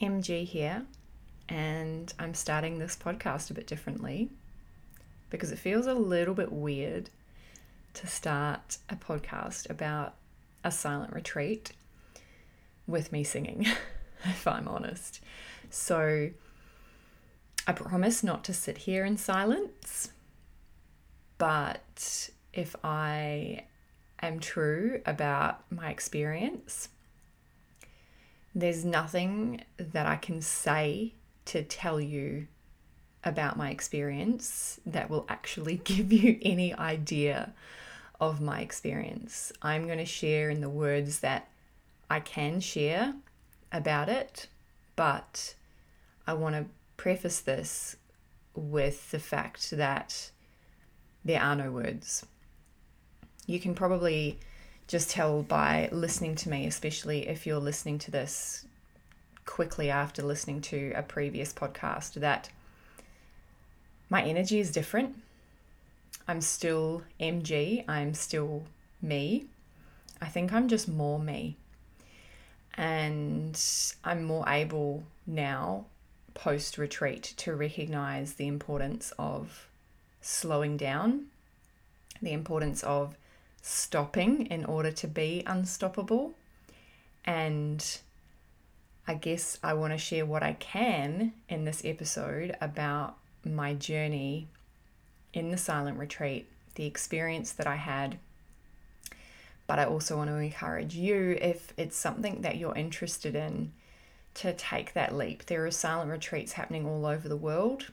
MG here, and I'm starting this podcast a bit differently because it feels a little bit weird to start a podcast about a silent retreat with me singing, if I'm honest. So I promise not to sit here in silence, but if I am true about my experience, there's nothing that I can say to tell you about my experience that will actually give you any idea of my experience. I'm going to share in the words that I can share about it, but I want to preface this with the fact that there are no words. You can probably just tell by listening to me, especially if you're listening to this quickly after listening to a previous podcast, that my energy is different. I'm still MG, I'm still me. I think I'm just more me. And I'm more able now, post retreat, to recognize the importance of slowing down, the importance of stopping in order to be unstoppable. And I guess I want to share what I can in this episode about my journey in the silent retreat, the experience that I had. But I also want to encourage you, if it's something that you're interested in, to take that leap. There are silent retreats happening all over the world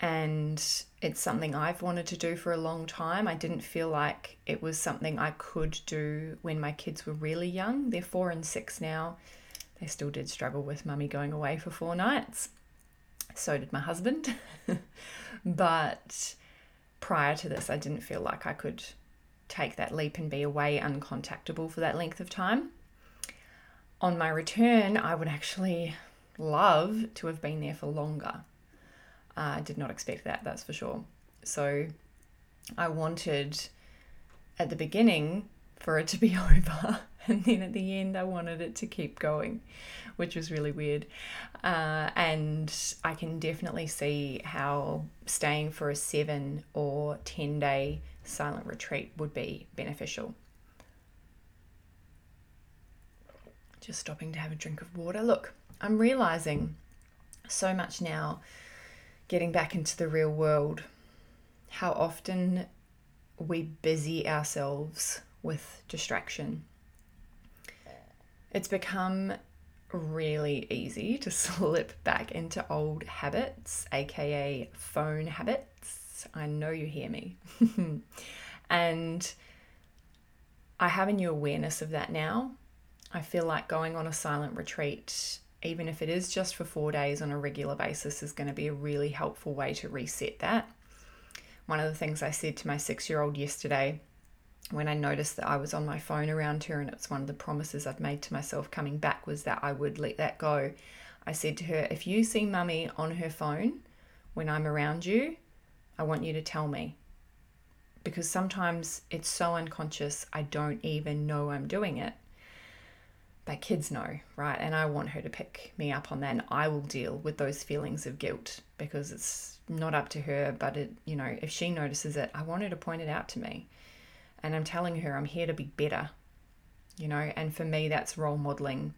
and it's something I've wanted to do for a long time. I didn't feel like it was something I could do when my kids were really young. They're four and six now. They still did struggle with mummy going away for four nights. So did my husband. but prior to this, I didn't feel like I could take that leap and be away uncontactable for that length of time. On my return, I would actually love to have been there for longer. I uh, did not expect that, that's for sure. So I wanted at the beginning for it to be over. And then at the end, I wanted it to keep going, which was really weird. Uh, and I can definitely see how staying for a seven or 10 day silent retreat would be beneficial. Just stopping to have a drink of water. Look, I'm realizing so much now getting back into the real world, how often we busy ourselves with distraction. It's become really easy to slip back into old habits, aka phone habits. I know you hear me. and I have a new awareness of that now. I feel like going on a silent retreat even if it is just for four days on a regular basis, is going to be a really helpful way to reset that. One of the things I said to my six year old yesterday when I noticed that I was on my phone around her, and it's one of the promises I've made to myself coming back was that I would let that go. I said to her, If you see mummy on her phone when I'm around you, I want you to tell me. Because sometimes it's so unconscious, I don't even know I'm doing it but kids know, right? And I want her to pick me up on that, and I will deal with those feelings of guilt because it's not up to her. But it, you know, if she notices it, I want her to point it out to me, and I'm telling her I'm here to be better, you know. And for me, that's role modeling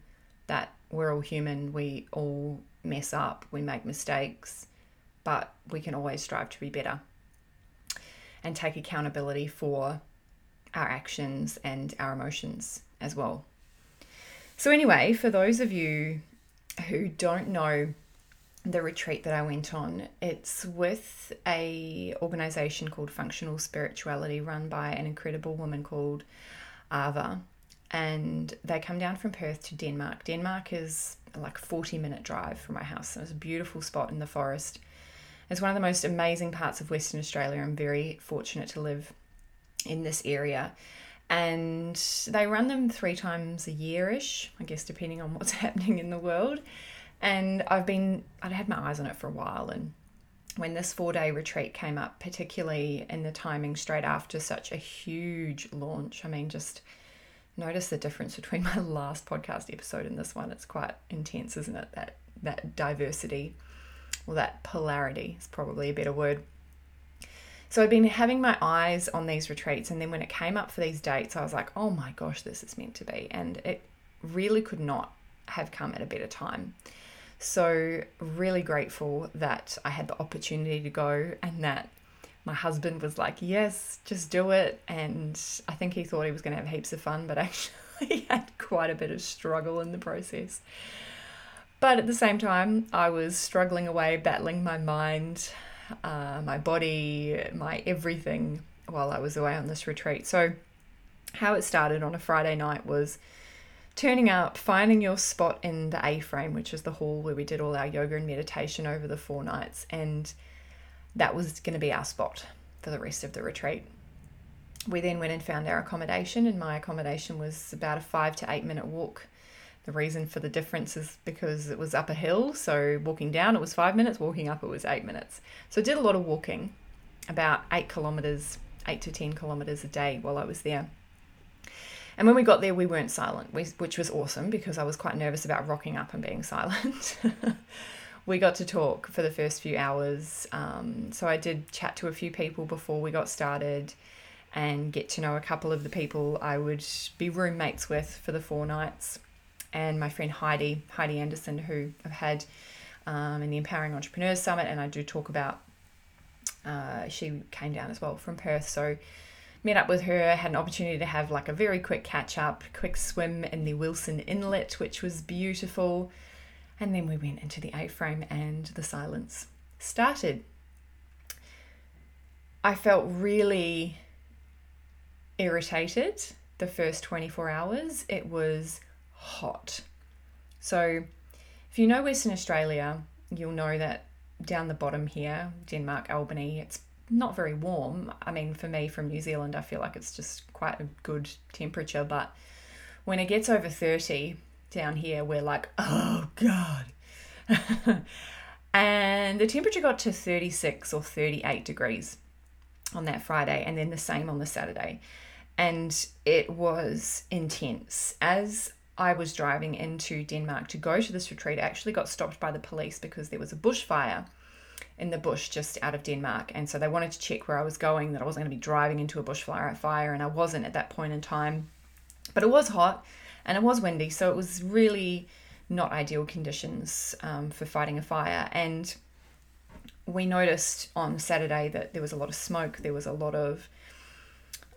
that we're all human, we all mess up, we make mistakes, but we can always strive to be better and take accountability for our actions and our emotions as well. So, anyway, for those of you who don't know the retreat that I went on, it's with a organization called Functional Spirituality run by an incredible woman called Ava. And they come down from Perth to Denmark. Denmark is like a 40 minute drive from my house. It's a beautiful spot in the forest. It's one of the most amazing parts of Western Australia. I'm very fortunate to live in this area and they run them three times a year ish, I guess, depending on what's happening in the world. And I've been, I'd had my eyes on it for a while. And when this four day retreat came up, particularly in the timing straight after such a huge launch, I mean, just Notice the difference between my last podcast episode and this one. It's quite intense, isn't it? That that diversity or that polarity is probably a better word. So I'd been having my eyes on these retreats, and then when it came up for these dates, I was like, oh my gosh, this is meant to be. And it really could not have come at a better time. So, really grateful that I had the opportunity to go and that my husband was like, Yes, just do it. And I think he thought he was going to have heaps of fun, but actually, had quite a bit of struggle in the process. But at the same time, I was struggling away, battling my mind, uh, my body, my everything while I was away on this retreat. So, how it started on a Friday night was turning up, finding your spot in the A frame, which is the hall where we did all our yoga and meditation over the four nights, and that was going to be our spot for the rest of the retreat. We then went and found our accommodation, and my accommodation was about a five to eight minute walk. The reason for the difference is because it was up a hill, so walking down it was five minutes, walking up it was eight minutes. So I did a lot of walking, about eight kilometers, eight to ten kilometers a day while I was there. And when we got there, we weren't silent, which was awesome because I was quite nervous about rocking up and being silent. we got to talk for the first few hours. Um, so I did chat to a few people before we got started and get to know a couple of the people I would be roommates with for the four nights. And my friend Heidi, Heidi Anderson, who I've had um, in the Empowering Entrepreneurs Summit, and I do talk about, uh, she came down as well from Perth. So met up with her, had an opportunity to have like a very quick catch up, quick swim in the Wilson Inlet, which was beautiful. And then we went into the A frame and the silence started. I felt really irritated the first 24 hours. It was hot. So, if you know Western Australia, you'll know that down the bottom here, Denmark, Albany, it's not very warm. I mean, for me from New Zealand, I feel like it's just quite a good temperature. But when it gets over 30 down here, we're like, oh God. and the temperature got to 36 or 38 degrees on that Friday, and then the same on the Saturday. And it was intense. As I was driving into Denmark to go to this retreat, I actually got stopped by the police because there was a bushfire in the bush just out of Denmark. And so they wanted to check where I was going, that I wasn't going to be driving into a bushfire fire, and I wasn't at that point in time. But it was hot and it was windy, so it was really not ideal conditions um, for fighting a fire. And we noticed on Saturday that there was a lot of smoke, there was a lot of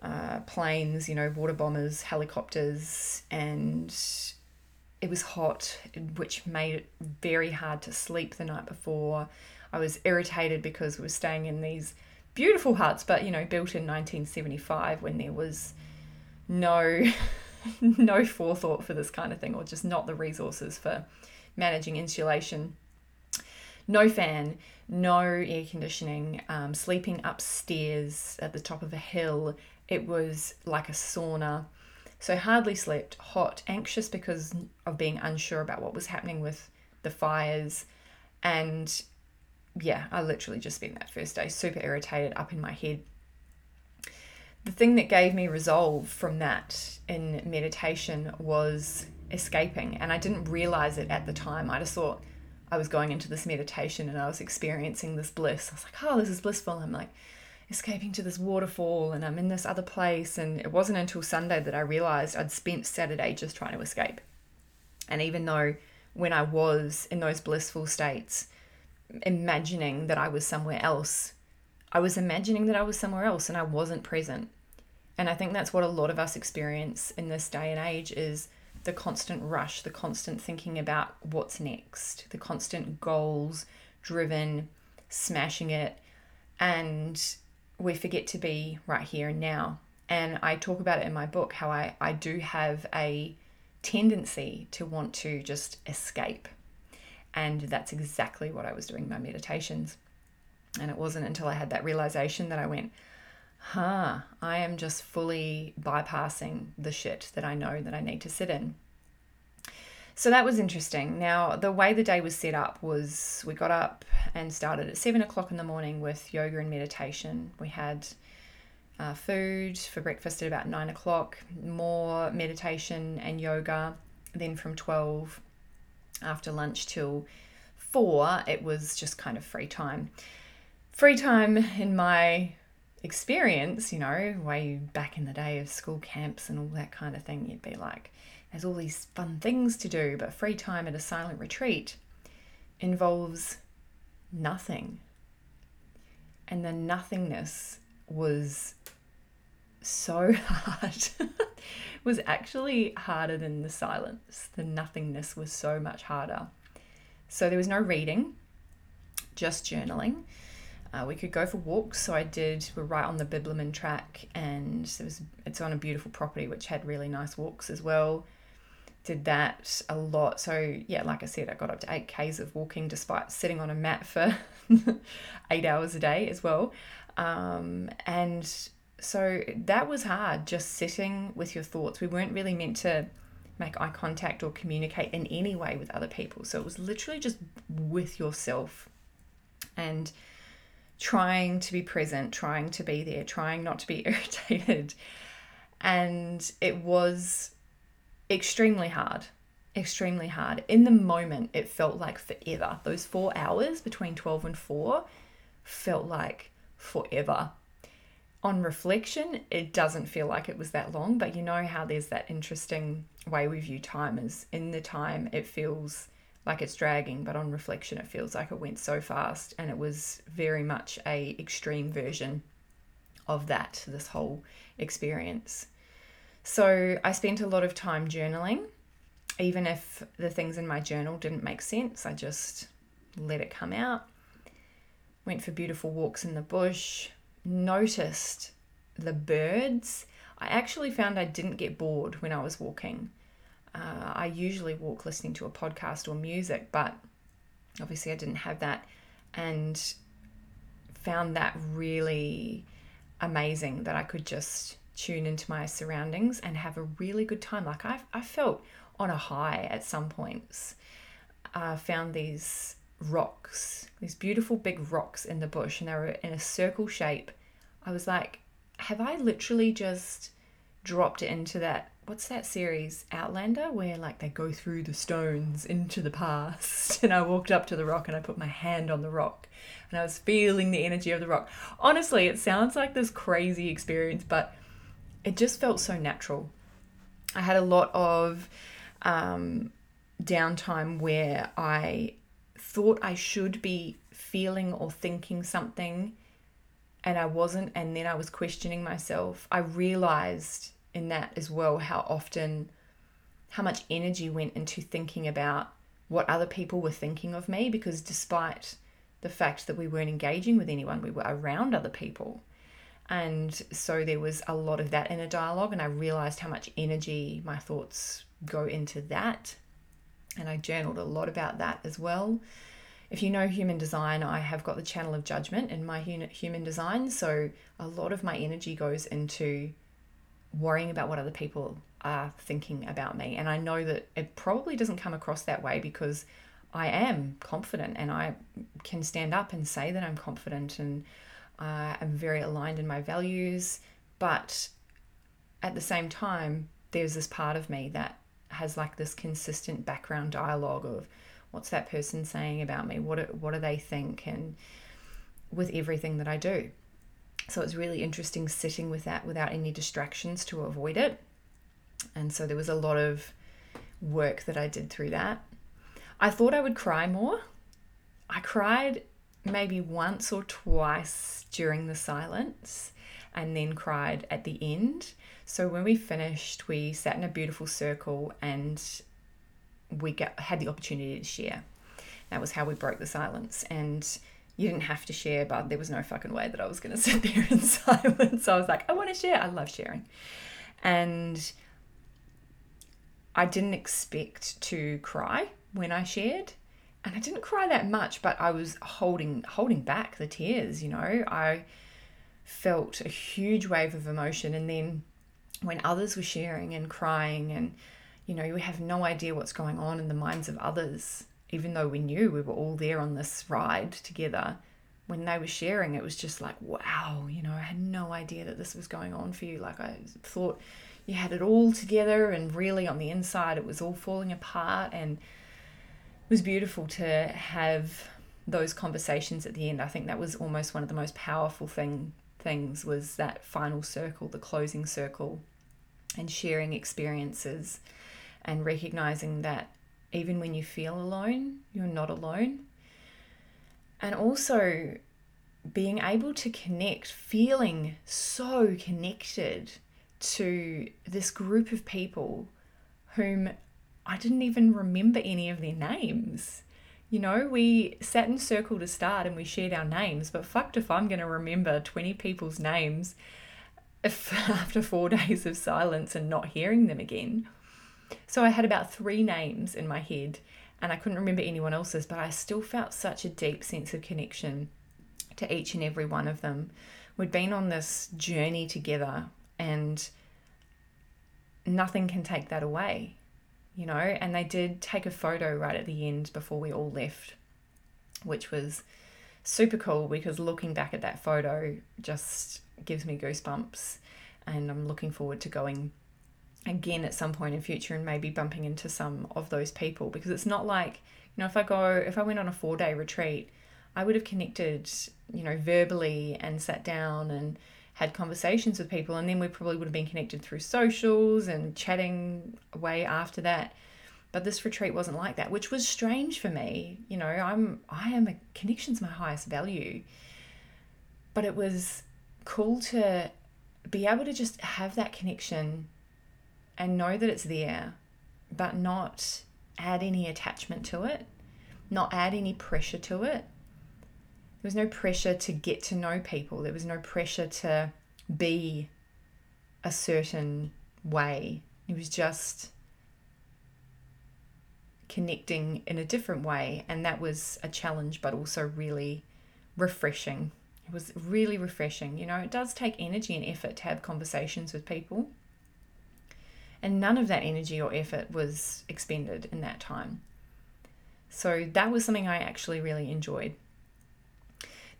uh, planes, you know, water bombers, helicopters, and it was hot, which made it very hard to sleep the night before. I was irritated because we were staying in these beautiful huts, but you know, built in 1975 when there was no no forethought for this kind of thing, or just not the resources for managing insulation. No fan, no air conditioning, um, sleeping upstairs at the top of a hill. It was like a sauna. So hardly slept, hot, anxious because of being unsure about what was happening with the fires, and yeah, I literally just spent that first day super irritated, up in my head. The thing that gave me resolve from that in meditation was escaping, and I didn't realize it at the time. I just thought I was going into this meditation and I was experiencing this bliss. I was like, oh, this is blissful. I'm like escaping to this waterfall and I'm in this other place. And it wasn't until Sunday that I realized I'd spent Saturday just trying to escape. And even though when I was in those blissful states, imagining that I was somewhere else. I was imagining that I was somewhere else and I wasn't present. And I think that's what a lot of us experience in this day and age is the constant rush, the constant thinking about what's next, the constant goals driven, smashing it, and we forget to be right here and now. And I talk about it in my book how I, I do have a tendency to want to just escape and that's exactly what I was doing in my meditations. And it wasn't until I had that realization that I went, huh, I am just fully bypassing the shit that I know that I need to sit in. So that was interesting. Now, the way the day was set up was we got up and started at seven o'clock in the morning with yoga and meditation. We had uh, food for breakfast at about nine o'clock, more meditation and yoga. Then from 12 after lunch till four, it was just kind of free time. Free time in my experience, you know, way back in the day of school camps and all that kind of thing, you'd be like, there's all these fun things to do, but free time at a silent retreat involves nothing. And the nothingness was so hard. was actually harder than the silence. The nothingness was so much harder. So there was no reading, just journaling. Uh, we could go for walks, so I did. We're right on the Bibbulmun track, and it was it's on a beautiful property which had really nice walks as well. Did that a lot. So yeah, like I said, I got up to eight k's of walking despite sitting on a mat for eight hours a day as well. Um, and so that was hard, just sitting with your thoughts. We weren't really meant to make eye contact or communicate in any way with other people. So it was literally just with yourself and trying to be present, trying to be there, trying not to be irritated. And it was extremely hard, extremely hard. In the moment, it felt like forever. Those four hours between 12 and 4 felt like forever on reflection, it doesn't feel like it was that long, but you know how there's that interesting way we view time is in the time it feels like it's dragging, but on reflection it feels like it went so fast and it was very much a extreme version of that, this whole experience. So I spent a lot of time journaling. Even if the things in my journal didn't make sense, I just let it come out. Went for beautiful walks in the bush, noticed the birds, I actually found I didn't get bored when I was walking. Uh, I usually walk listening to a podcast or music, but obviously I didn't have that and found that really amazing that I could just tune into my surroundings and have a really good time. Like I, I felt on a high at some points. I uh, found these rocks, these beautiful big rocks in the bush, and they were in a circle shape. I was like, have I literally just dropped into that? What's that series, Outlander, where like they go through the stones into the past? And I walked up to the rock and I put my hand on the rock and I was feeling the energy of the rock. Honestly, it sounds like this crazy experience, but it just felt so natural. I had a lot of um, downtime where I thought I should be feeling or thinking something and I wasn't, and then I was questioning myself. I realized in that as well how often, how much energy went into thinking about what other people were thinking of me because despite the fact that we weren't engaging with anyone, we were around other people. And so there was a lot of that in a dialogue, and I realized how much energy my thoughts go into that. And I journaled a lot about that as well. If you know human design, I have got the channel of judgment in my human design. So a lot of my energy goes into worrying about what other people are thinking about me. And I know that it probably doesn't come across that way because I am confident and I can stand up and say that I'm confident and uh, I'm very aligned in my values. But at the same time, there's this part of me that has like this consistent background dialogue of what's that person saying about me? What what do they think? And with everything that I do. So it's really interesting sitting with that without any distractions to avoid it. And so there was a lot of work that I did through that. I thought I would cry more. I cried maybe once or twice during the silence and then cried at the end so when we finished we sat in a beautiful circle and we get, had the opportunity to share. That was how we broke the silence. And you didn't have to share, but there was no fucking way that I was going to sit there in silence. So I was like, I want to share. I love sharing. And I didn't expect to cry when I shared. And I didn't cry that much, but I was holding holding back the tears, you know. I felt a huge wave of emotion and then when others were sharing and crying and you know, you have no idea what's going on in the minds of others, even though we knew we were all there on this ride together. when they were sharing, it was just like, wow, you know, I had no idea that this was going on for you. Like, I thought you had it all together, and really on the inside, it was all falling apart. And was beautiful to have those conversations at the end. I think that was almost one of the most powerful thing things was that final circle, the closing circle, and sharing experiences and recognizing that even when you feel alone, you're not alone. And also being able to connect, feeling so connected to this group of people whom I didn't even remember any of their names. You know, we sat in circle to start and we shared our names, but fucked if I'm going to remember 20 people's names if, after four days of silence and not hearing them again. So I had about three names in my head and I couldn't remember anyone else's, but I still felt such a deep sense of connection to each and every one of them. We'd been on this journey together and nothing can take that away, you know. And they did take a photo right at the end before we all left, which was super cool because looking back at that photo just gives me goosebumps. And I'm looking forward to going again at some point in future and maybe bumping into some of those people because it's not like you know if i go if i went on a four day retreat i would have connected you know verbally and sat down and had conversations with people and then we probably would have been connected through socials and chatting away after that but this retreat wasn't like that which was strange for me you know i'm i am a connection's my highest value but it was cool to be able to just have that connection and know that it's there, but not add any attachment to it, not add any pressure to it. There was no pressure to get to know people, there was no pressure to be a certain way. It was just connecting in a different way, and that was a challenge, but also really refreshing. It was really refreshing. You know, it does take energy and effort to have conversations with people. And none of that energy or effort was expended in that time. So that was something I actually really enjoyed.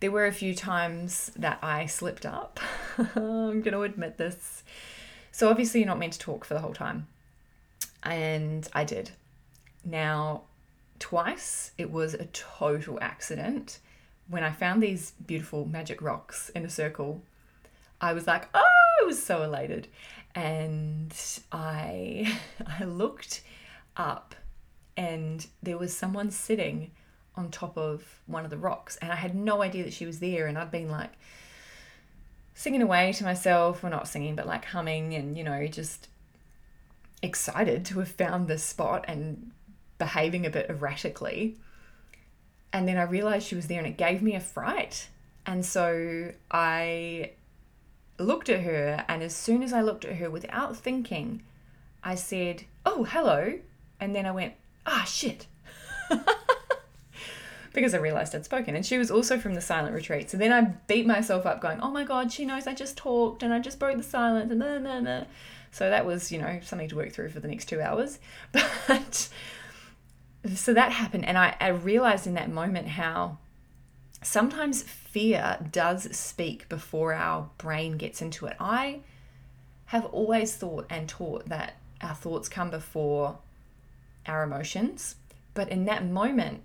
There were a few times that I slipped up. I'm going to admit this. So, obviously, you're not meant to talk for the whole time. And I did. Now, twice it was a total accident. When I found these beautiful magic rocks in a circle, I was like, oh, I was so elated and I I looked up and there was someone sitting on top of one of the rocks and I had no idea that she was there and I'd been like singing away to myself or not singing but like humming and you know just excited to have found this spot and behaving a bit erratically and then I realized she was there and it gave me a fright and so I looked at her, and as soon as I looked at her without thinking, I said, Oh, hello. And then I went, Ah, shit. because I realized I'd spoken. And she was also from the silent retreat. So then I beat myself up, going, Oh my God, she knows I just talked and I just broke the silence. And nah, nah, nah. So that was, you know, something to work through for the next two hours. But so that happened. And I, I realized in that moment how sometimes fear does speak before our brain gets into it. I have always thought and taught that our thoughts come before our emotions, but in that moment,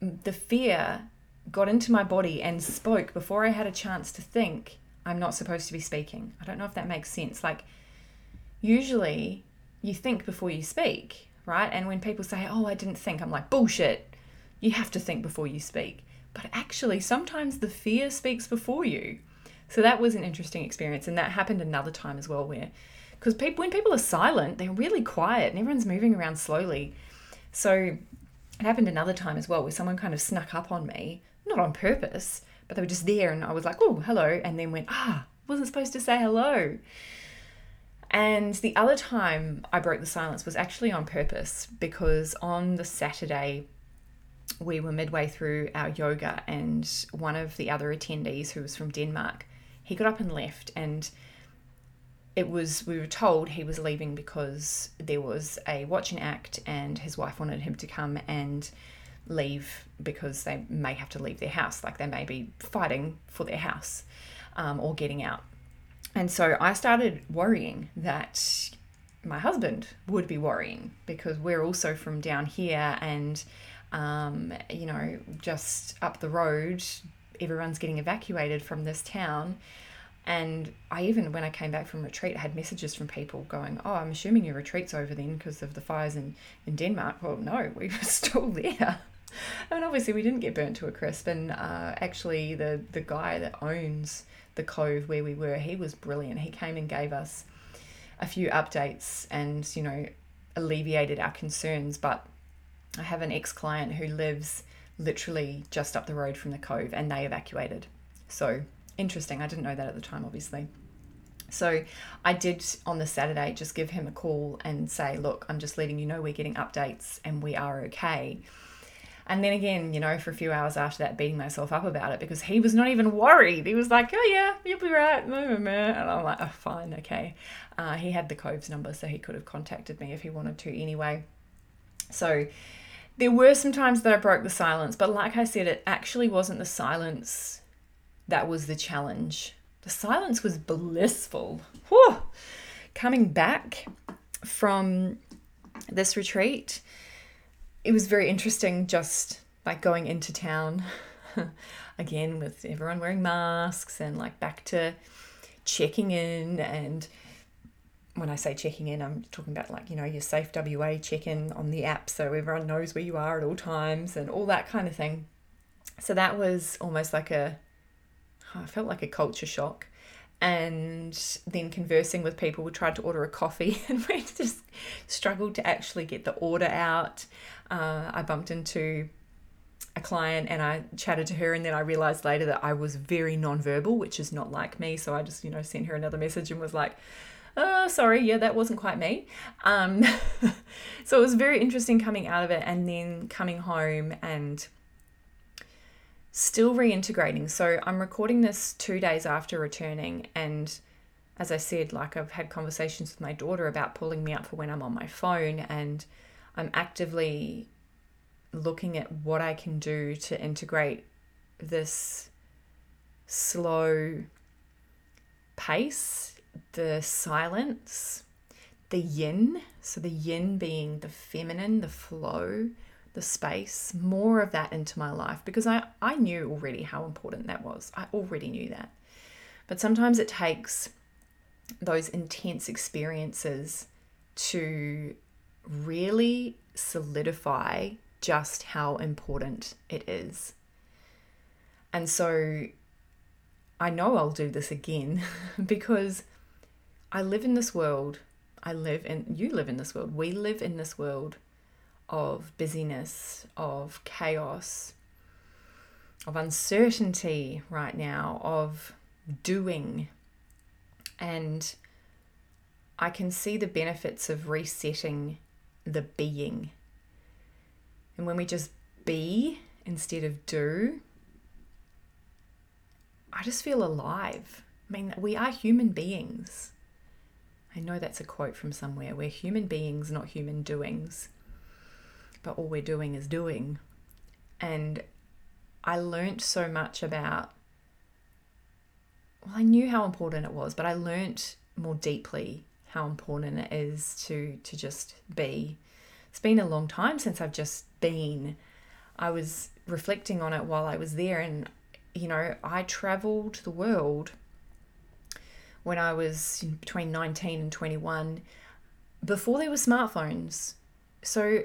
the fear got into my body and spoke before I had a chance to think, I'm not supposed to be speaking. I don't know if that makes sense. Like, usually you think before you speak, right? And when people say, Oh, I didn't think, I'm like, bullshit. You have to think before you speak. But actually, sometimes the fear speaks before you. So that was an interesting experience. And that happened another time as well, where, because people, when people are silent, they're really quiet and everyone's moving around slowly. So it happened another time as well, where someone kind of snuck up on me, not on purpose, but they were just there. And I was like, oh, hello. And then went, ah, wasn't supposed to say hello. And the other time I broke the silence was actually on purpose because on the Saturday we were midway through our yoga, and one of the other attendees, who was from Denmark, he got up and left. And it was, we were told he was leaving because there was a watch and act, and his wife wanted him to come and leave because they may have to leave their house, like they may be fighting for their house um, or getting out. And so I started worrying that my husband would be worrying because we're also from down here and, um, you know, just up the road, everyone's getting evacuated from this town. And I even, when I came back from retreat, I had messages from people going, Oh, I'm assuming your retreat's over then because of the fires in, in Denmark. Well, no, we were still there. and obviously, we didn't get burnt to a crisp. And uh, actually, the, the guy that owns the cove where we were, he was brilliant. He came and gave us a few updates and, you know, alleviated our concerns. But I have an ex client who lives literally just up the road from the cove and they evacuated. So interesting. I didn't know that at the time, obviously. So I did on the Saturday just give him a call and say, look, I'm just letting you know we're getting updates and we are okay. And then again, you know, for a few hours after that, beating myself up about it because he was not even worried. He was like, oh, yeah, you'll be right. And I'm like, oh, fine, okay. Uh, he had the Cove's number, so he could have contacted me if he wanted to anyway. So there were some times that I broke the silence, but like I said, it actually wasn't the silence that was the challenge. The silence was blissful. Whew. Coming back from this retreat, it was very interesting just like going into town again with everyone wearing masks and like back to checking in and when I say checking in, I'm talking about like, you know, your Safe WA check in on the app so everyone knows where you are at all times and all that kind of thing. So that was almost like a, I felt like a culture shock. And then conversing with people, we tried to order a coffee and we just struggled to actually get the order out. Uh, I bumped into a client and I chatted to her and then I realized later that I was very nonverbal, which is not like me. So I just, you know, sent her another message and was like, oh, sorry, yeah, that wasn't quite me. Um, so it was very interesting coming out of it and then coming home and still reintegrating. So I'm recording this two days after returning. And as I said, like I've had conversations with my daughter about pulling me up for when I'm on my phone. And I'm actively looking at what I can do to integrate this slow pace the silence, the yin, so the yin being the feminine, the flow, the space, more of that into my life because I, I knew already how important that was. I already knew that. But sometimes it takes those intense experiences to really solidify just how important it is. And so I know I'll do this again because I live in this world. I live in, you live in this world. We live in this world of busyness, of chaos, of uncertainty right now, of doing. And I can see the benefits of resetting the being. And when we just be instead of do, I just feel alive. I mean, we are human beings. I know that's a quote from somewhere. We're human beings, not human doings. But all we're doing is doing. And I learnt so much about, well, I knew how important it was, but I learnt more deeply how important it is to to just be. It's been a long time since I've just been. I was reflecting on it while I was there and you know, I traveled the world when I was between 19 and 21 before there were smartphones. So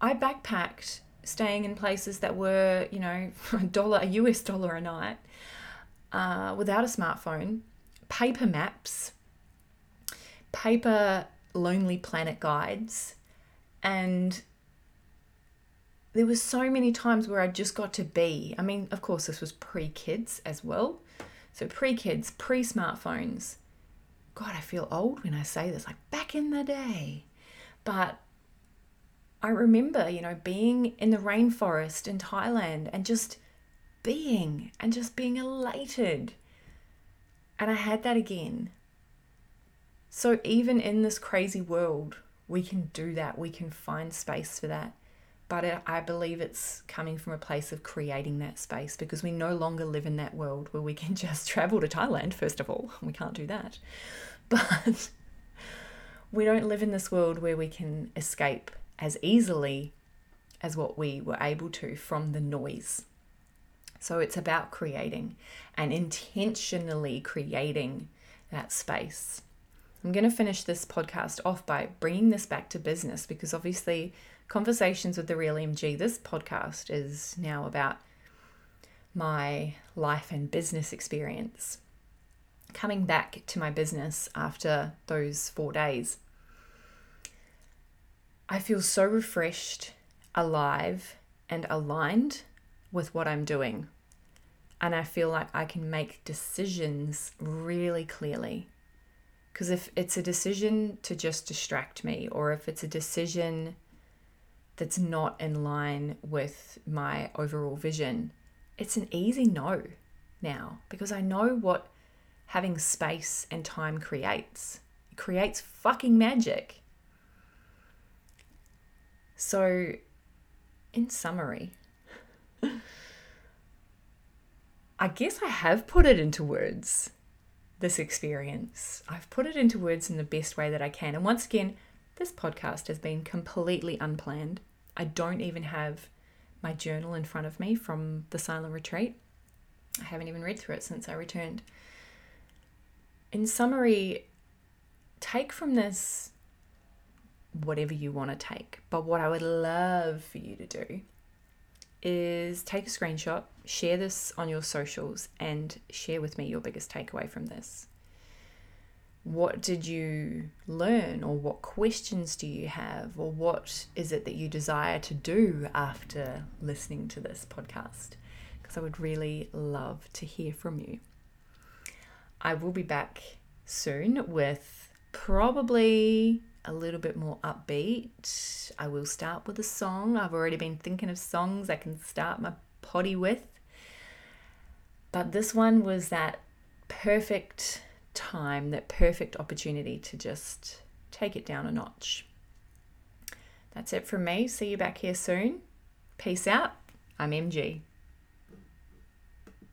I backpacked staying in places that were, you know, a dollar, a US dollar a night uh, without a smartphone, paper maps, paper Lonely Planet guides, and there was so many times where I just got to be. I mean, of course, this was pre kids as well. So pre kids, pre smartphones. God, I feel old when I say this, like back in the day. But I remember, you know, being in the rainforest in Thailand and just being and just being elated. And I had that again. So even in this crazy world, we can do that. We can find space for that. but it, I believe it's coming from a place of creating that space because we no longer live in that world where we can just travel to Thailand, first of all. We can't do that. But we don't live in this world where we can escape as easily as what we were able to from the noise. So it's about creating and intentionally creating that space. I'm going to finish this podcast off by bringing this back to business because obviously, Conversations with the Real MG, this podcast is now about my life and business experience. Coming back to my business after those four days, I feel so refreshed, alive, and aligned with what I'm doing. And I feel like I can make decisions really clearly. Because if it's a decision to just distract me, or if it's a decision that's not in line with my overall vision, it's an easy no now because I know what having space and time creates. It creates fucking magic. So, in summary, I guess I have put it into words, this experience. I've put it into words in the best way that I can. And once again, this podcast has been completely unplanned. I don't even have my journal in front of me from the silent retreat. I haven't even read through it since I returned. In summary, take from this whatever you want to take. But what I would love for you to do is take a screenshot, share this on your socials, and share with me your biggest takeaway from this. What did you learn, or what questions do you have, or what is it that you desire to do after listening to this podcast? Because I would really love to hear from you. I will be back soon with probably a little bit more upbeat. I will start with a song. I've already been thinking of songs I can start my potty with. But this one was that perfect time, that perfect opportunity to just take it down a notch. That's it from me. See you back here soon. Peace out. I'm MG.